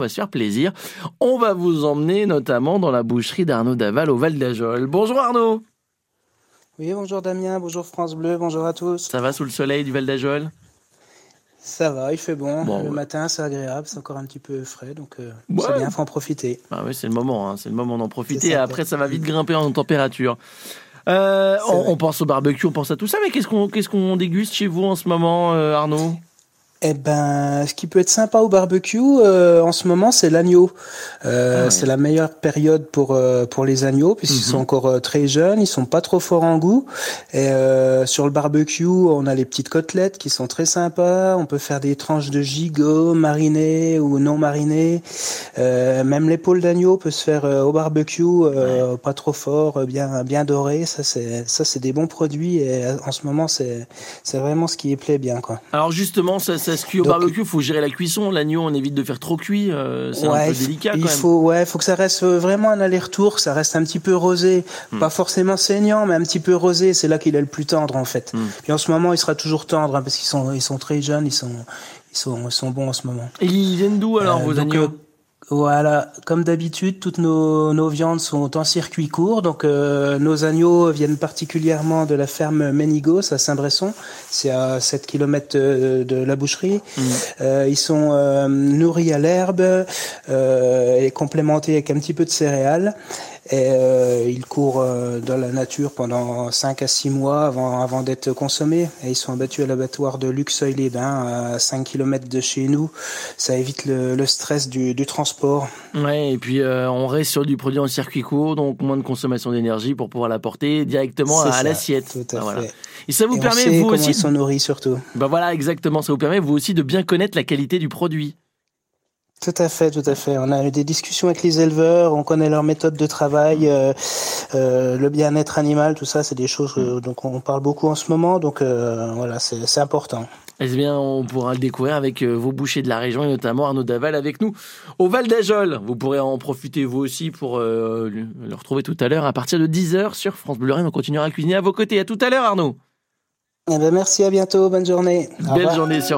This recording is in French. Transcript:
On va se faire plaisir. On va vous emmener notamment dans la boucherie d'Arnaud Daval au Val d'Ajol. Bonjour Arnaud. Oui, bonjour Damien, bonjour France Bleu, bonjour à tous. Ça va sous le soleil du Val d'Ajol? Ça va, il fait bon. Bon, le ouais. matin, c'est agréable, c'est encore un petit peu frais, donc euh, Ouais. c'est bien, faut en profiter. Ah oui, c'est le moment, hein, c'est le moment d'en profiter. Ça. Après, ça va vite grimper en température. Euh, on pense au barbecue, on pense à tout ça, mais qu'est-ce qu'on qu'est-ce qu'on déguste chez vous en ce moment, euh, Arnaud? Eh ben, ce qui peut être sympa au barbecue euh, en ce moment, c'est l'agneau. Euh, Ah ouais. C'est la meilleure période pour euh, pour les agneaux puisqu'ils Mhm. sont encore euh, très jeunes, ils sont pas trop forts en goût. Et euh, sur le barbecue, on a les petites côtelettes qui sont très sympas. On peut faire des tranches de gigot marinées ou non marinées. Euh, même l'épaule d'agneau peut se faire au barbecue, euh, pas trop fort, bien bien doré. Ça c'est ça c'est des bons produits et en ce moment c'est c'est vraiment ce qui plaît bien quoi. Alors justement, ça, ça se cuit au Donc- barbecue, faut gérer la cuisson. L'agneau, on évite de faire trop cuit, euh, c'est un peu il délicat il quand même. faut, ouais, faut que ça reste euh, vraiment un aller-retour, ça reste un petit peu rosé, Hmm. pas forcément saignant, mais un petit peu rosé. C'est là qu'il est le plus tendre en fait. Hmm. Puis en ce moment, il sera toujours tendre hein, parce qu'ils sont, ils sont très jeunes, ils sont, ils sont, ils sont bons en ce moment. Et ils viennent d'où alors Euh, vos donc, agneaux? euh, Voilà, comme d'habitude, toutes nos, nos viandes sont en circuit court. Donc, euh, nos agneaux viennent particulièrement de la ferme Ménigos à Saint-Bresson. C'est à 7 km de, de la boucherie. Mhm. Euh, ils sont euh, nourris à l'herbe euh, et complémentés avec un petit peu de céréales. Et euh, ils courent euh, dans la nature pendant 5 à 6 mois avant, avant d'être consommés. Et ils sont abattus à l'abattoir de Luxeuil-les-Bains à 5 km de chez nous. Ça évite le, le stress du, du transport. Ouais, et puis euh, on reste sur du produit en circuit court, donc moins de consommation d'énergie pour pouvoir l'apporter directement à, ça, l'assiette. Tout à Ah, voilà. Et ça vous Et on permet sait vous aussi, ils sont nourris surtout. bah voilà exactement, ça vous permet vous aussi de bien connaître la qualité du produit. Tout à fait, tout à fait. On a eu des discussions avec les éleveurs, on connaît leur méthode de travail, euh, euh, le bien-être animal, tout ça, c'est des choses euh, donc on parle beaucoup en ce moment, donc voilà, c'est important. Eh bien, on pourra le découvrir avec euh, vos bouchers de la région et notamment Arnaud Daval avec nous au Val d'Ajol. Vous pourrez en profiter vous aussi pour euh, le retrouver tout à l'heure à partir de 10h sur France Bleu Lorraine. On continuera à cuisiner à vos côtés. À tout à l'heure Arnaud. Eh ben merci, à bientôt, bonne journée. Belle journée sur